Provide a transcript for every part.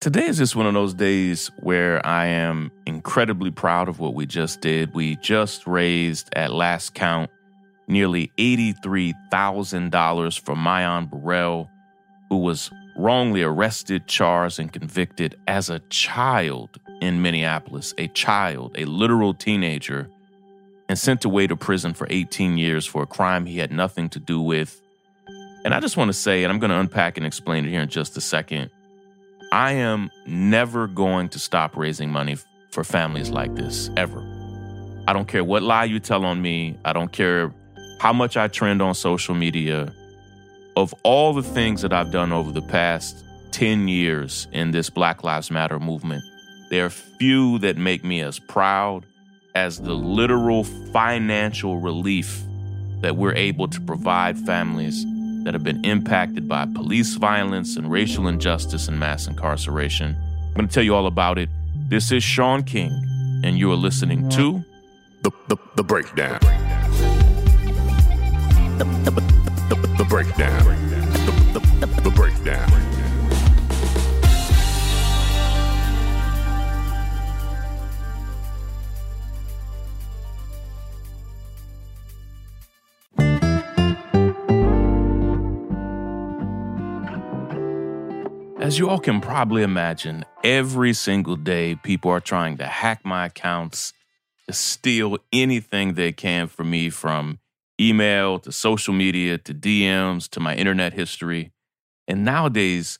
Today is just one of those days where I am incredibly proud of what we just did. We just raised, at last count, nearly $83,000 for Myon Burrell, who was wrongly arrested, charged, and convicted as a child in Minneapolis, a child, a literal teenager, and sent away to prison for 18 years for a crime he had nothing to do with. And I just want to say, and I'm going to unpack and explain it here in just a second I am never going to stop raising money for families like this, ever. I don't care what lie you tell on me. I don't care how much I trend on social media. Of all the things that I've done over the past 10 years in this Black Lives Matter movement, there are few that make me as proud as the literal financial relief that we're able to provide families that have been impacted by police violence and racial injustice and mass incarceration. I'm going to tell you all about it. This is Shaun King, and you are listening to The, the, the breakdown. The, the, the, the breakdown. The, the, the, the breakdown. As you all can probably imagine, every single day people are trying to hack my accounts, to steal anything they can from me from email to social media to DMs to my internet history. And nowadays,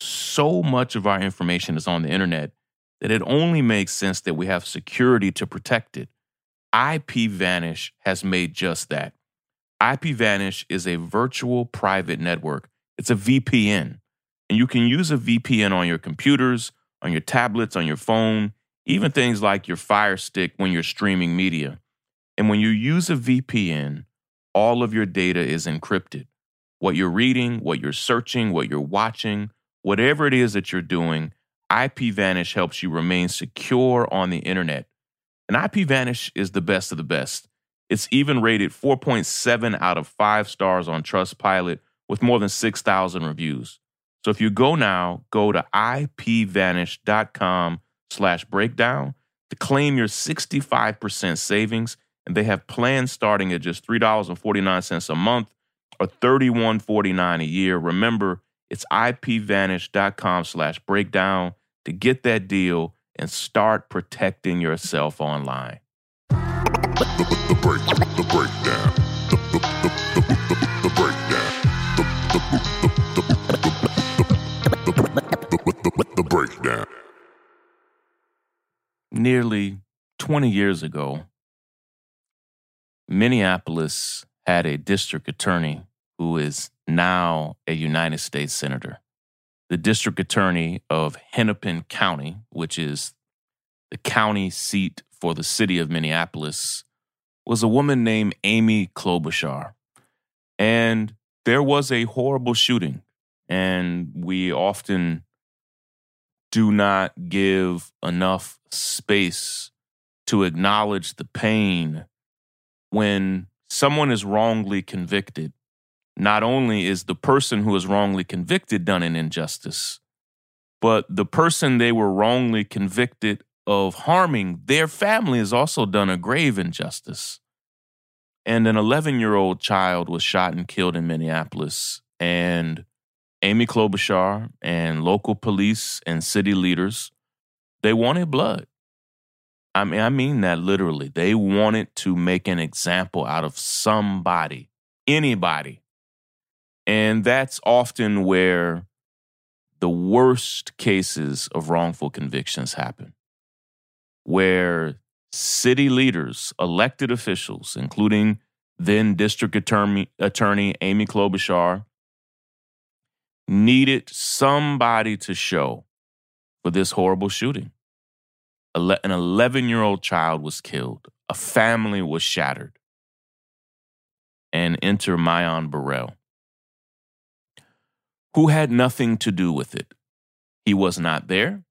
so much of our information is on the internet that it only makes sense that we have security to protect it. IPVanish has made just that. IPVanish is a virtual private network, it's a VPN. And you can use a VPN on your computers, on your tablets, on your phone, even things like your Fire Stick when you're streaming media. And when you use a VPN, all of your data is encrypted. What you're reading, what you're searching, what you're watching, whatever it is that you're doing, IPVanish helps you remain secure on the internet. And IPVanish is the best of the best. It's even rated 4.7 out of 5 stars on Trustpilot with more than 6,000 reviews. So if you go now, go to ipvanish.com slash breakdown to claim your 65% savings. And they have plans starting at just $3.49 a month or $31.49 a year. Remember, it's ipvanish.com slash breakdown to get that deal and start protecting yourself online. The, break, the breakdown. Nearly 20 years ago, Minneapolis had a district attorney who is now a United States Senator. The district attorney of Hennepin County, which is the county seat for the city of Minneapolis, was a woman named Amy Klobuchar. And there was a horrible shooting, and we often do not give enough space to acknowledge the pain when someone is wrongly convicted. Not only is the person who is wrongly convicted done an injustice, but the person they were wrongly convicted of harming, their family has also done a grave injustice. And an 11 year old child was shot and killed in Minneapolis. And Amy Klobuchar and local police and city leaders, they wanted blood. I mean, I mean that literally. They wanted to make an example out of somebody, anybody. And that's often where the worst cases of wrongful convictions happen, where city leaders, elected officials, including then District Attorney, Attorney Amy Klobuchar, needed somebody to show for this horrible shooting. An 11 year old child was killed, a family was shattered. And enter Myon Burrell, who had nothing to do with it. He was not there.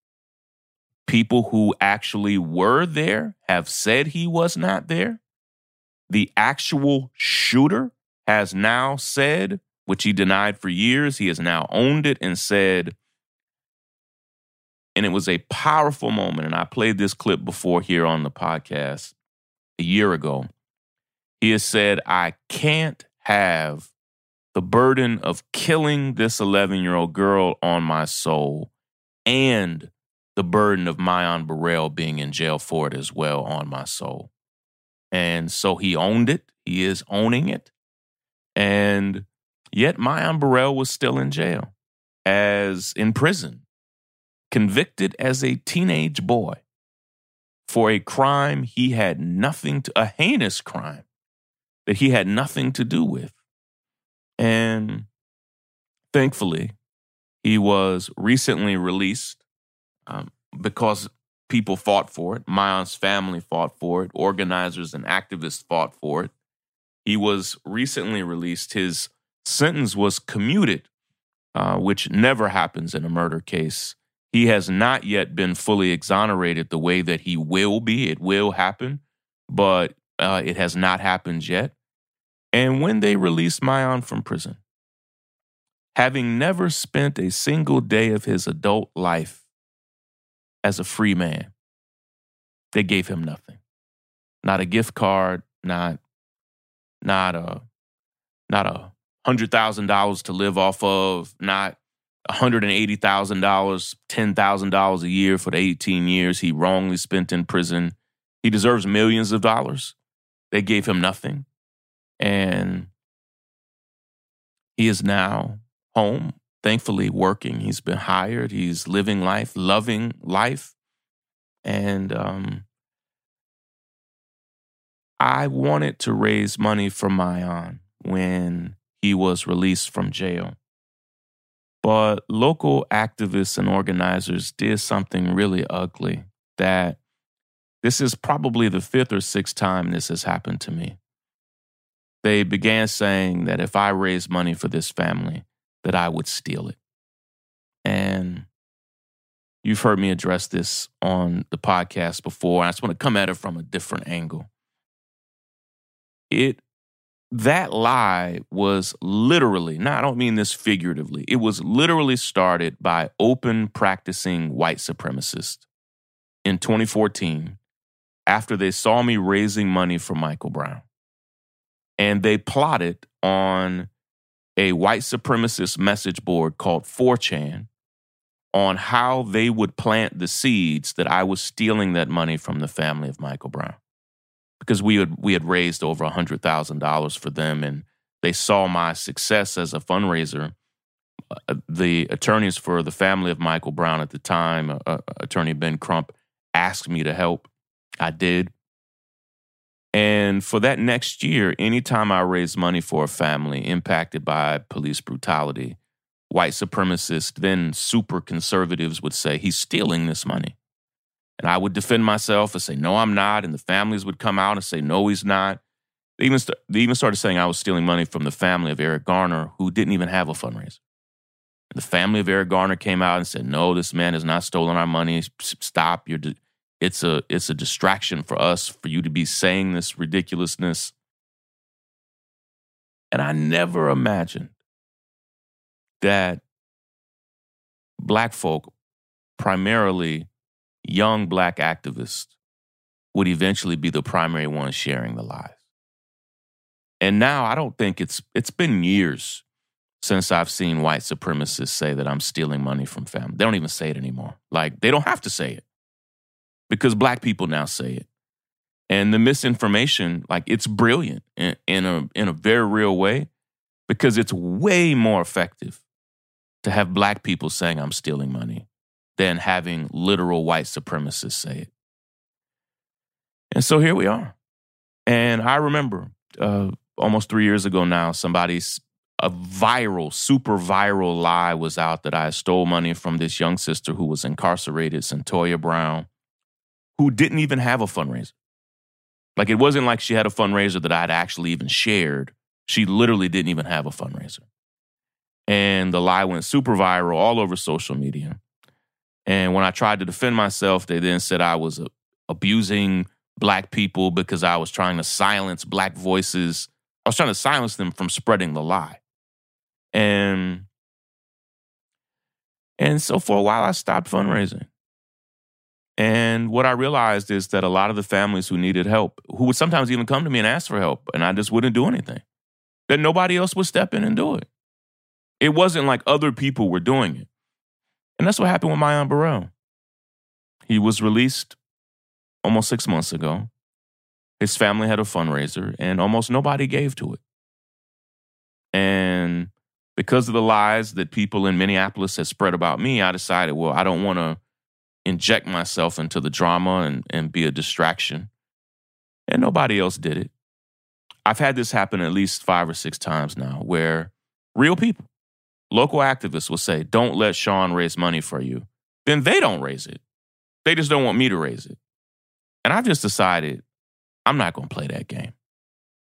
People who actually were there have said he was not there. The actual shooter has now said which he denied for years. He has now owned it and said, And it was a powerful moment. And I played this clip before here on the podcast a year ago. He has said, I can't have the burden of killing this 11 year old girl on my soul and the burden of Myon Burrell being in jail for it as well on my soul. And so he owned it. He is owning it. And yet Myon Burrell was still in jail, as in prison, convicted as a teenage boy for a crime he had nothing to, a heinous crime that he had nothing to do with. And thankfully, he was recently released um, because people fought for it. Myon's family fought for it. Organizers and activists fought for it. He was recently released. His sentence was commuted, uh, which never happens in a murder case. He has not yet been fully exonerated the way that he will be. It will happen, but uh, it has not happened yet. And when they released Myon from prison, having never spent a single day of his adult life as a free man, they gave him nothing. Not a gift card, not not a not a hundred thousand dollars to live off of, not $180,000, $10,000 a year for the 18 years he wrongly spent in prison. He deserves millions of dollars. They gave him nothing. And he is now home, thankfully working. He's been hired. He's living life, loving life. And um, I wanted to raise money for Myon when he was released from jail. But local activists and organizers did something really ugly that this is probably the fifth or sixth time this has happened to me. They began saying that if I raised money for this family, that I would steal it. And you've heard me address this on the podcast before. I just want to come at it from a different angle. It that lie was literally, now I don't mean this figuratively, it was literally started by open practicing white supremacists in 2014 after they saw me raising money for Michael Brown. And they plotted on a white supremacist message board called 4chan on how they would plant the seeds that I was stealing that money from the family of Michael Brown because we had we had raised over hundred thousand dollars for them, and they saw my success as a fundraiser. Uh, the attorneys for the family of Michael Brown at the time, uh, uh, Attorney Ben Crump, asked me to help. I did. And for that next year, anytime I raised money for a family impacted by police brutality, white supremacists, then super conservatives would say, he's stealing this money. And I would defend myself and say, no, I'm not. And the families would come out and say, no, he's not. They even, st- they even started saying I was stealing money from the family of Eric Garner, who didn't even have a fundraiser. And the family of Eric Garner came out and said, no, this man has not stolen our money. Stop. You're it's, a, it's a distraction for us for you to be saying this ridiculousness. And I never imagined that black folk, primarily young black activists would eventually be the primary ones sharing the lies. And now I don't think it's it's been years since I've seen white supremacists say that I'm stealing money from family. They don't even say it anymore. Like they don't have to say it. Because black people now say it. And the misinformation, like it's brilliant in, in a in a very real way because it's way more effective to have black people saying I'm stealing money than having literal white supremacists say it. And so here we are. And I remember uh, almost three years ago now, somebody's a viral, super viral lie was out that I stole money from this young sister who was incarcerated, Cyntoia Brown, who didn't even have a fundraiser. Like it wasn't like she had a fundraiser that I'd actually even shared. She literally didn't even have a fundraiser. And the lie went super viral all over social media. And when I tried to defend myself, they then said I was abusing black people because I was trying to silence black voices. I was trying to silence them from spreading the lie. And and so for a while I stopped fundraising. And what I realized is that a lot of the families who needed help, who would sometimes even come to me and ask for help, and I just wouldn't do anything, that nobody else would step in and do it. It wasn't like other people were doing it. And that's what happened with Myon Burrell. He was released almost six months ago. His family had a fundraiser, and almost nobody gave to it. And because of the lies that people in Minneapolis had spread about me, I decided, well, I don't want to inject myself into the drama and, and be a distraction. And nobody else did it. I've had this happen at least five or six times now where real people, local activists will say, don't let Shaun raise money for you. Then they don't raise it. They just don't want me to raise it. And I've just decided I'm not going to play that game.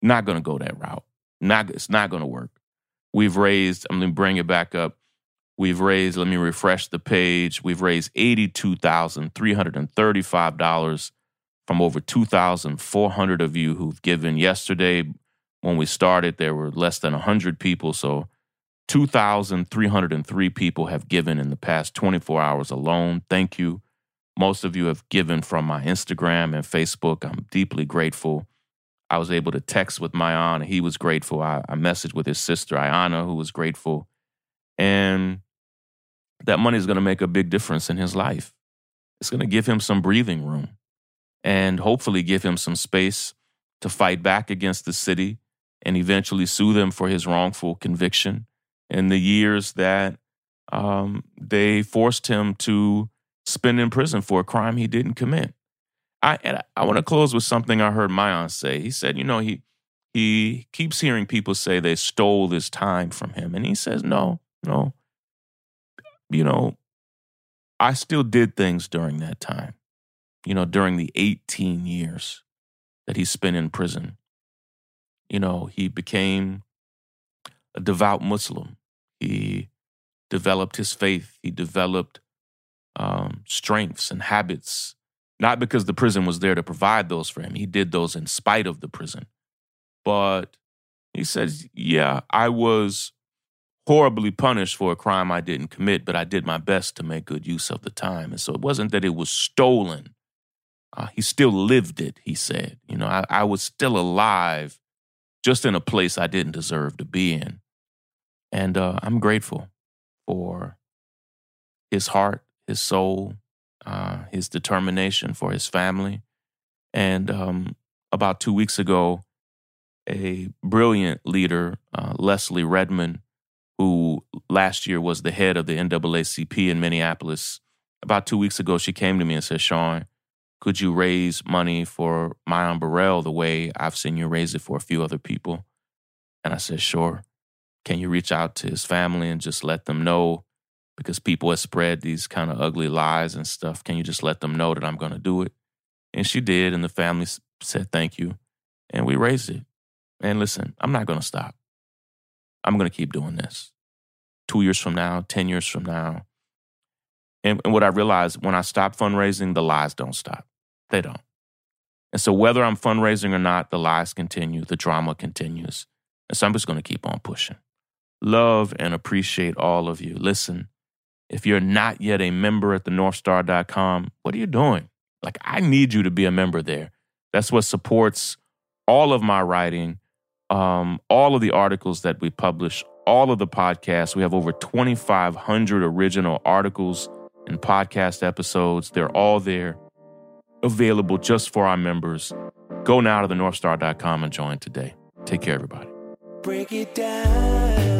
Not going to go that route. Not, it's not going to work. We've raised, I'm going to bring it back up. We've raised, let me refresh the page. We've raised $82,335 from over 2,400 of you who've given. Yesterday, when we started, there were less than 100 people. So 2,303 people have given in the past 24 hours alone. Thank you. Most of you have given from my Instagram and Facebook. I'm deeply grateful. I was able to text with Myon, he was grateful. I, I messaged with his sister, Ayana, who was grateful. And that money is going to make a big difference in his life. It's going to give him some breathing room and hopefully give him some space to fight back against the city and eventually sue them for his wrongful conviction in the years that um, they forced him to spend in prison for a crime he didn't commit. I and I want to close with something I heard Myon say. He said, you know, he he keeps hearing people say they stole this time from him, and he says, no, no. You know, I still did things during that time. You know, during the 18 years that he spent in prison. You know, he became a devout Muslim. He developed his faith. He developed um, strengths and habits not because the prison was there to provide those for him. He did those in spite of the prison. But he says, Yeah, I was horribly punished for a crime I didn't commit, but I did my best to make good use of the time. And so it wasn't that it was stolen. Uh, he still lived it, he said. You know, I, I was still alive, just in a place I didn't deserve to be in. And uh, I'm grateful for his heart, his soul, uh, his determination for his family. And um, about two weeks ago, a brilliant leader, uh, Leslie Redmond, who last year was the head of the NAACP in Minneapolis, about two weeks ago, she came to me and said, Shaun, could you raise money for Myon Burrell the way I've seen you raise it for a few other people? And I said, sure. Can you reach out to his family and just let them know because people have spread these kind of ugly lies and stuff. Can you just let them know that I'm going to do it? And she did, and the family said thank you, and we raised it. And listen, I'm not going to stop. I'm going to keep doing this. Two years from now, 10 years from now. And, and what I realized when I stop fundraising, the lies don't stop. They don't. And so whether I'm fundraising or not, the lies continue, the drama continues. And so I'm just going to keep on pushing. Love and appreciate all of you. Listen, if you're not yet a member at the northstar.com, what are you doing? Like, I need you to be a member there. That's what supports all of my writing, um, all of the articles that we publish, all of the podcasts. We have over 2,500 original articles and podcast episodes. They're all there, available just for our members. Go now to the northstar.com and join today. Take care, everybody. Break it down.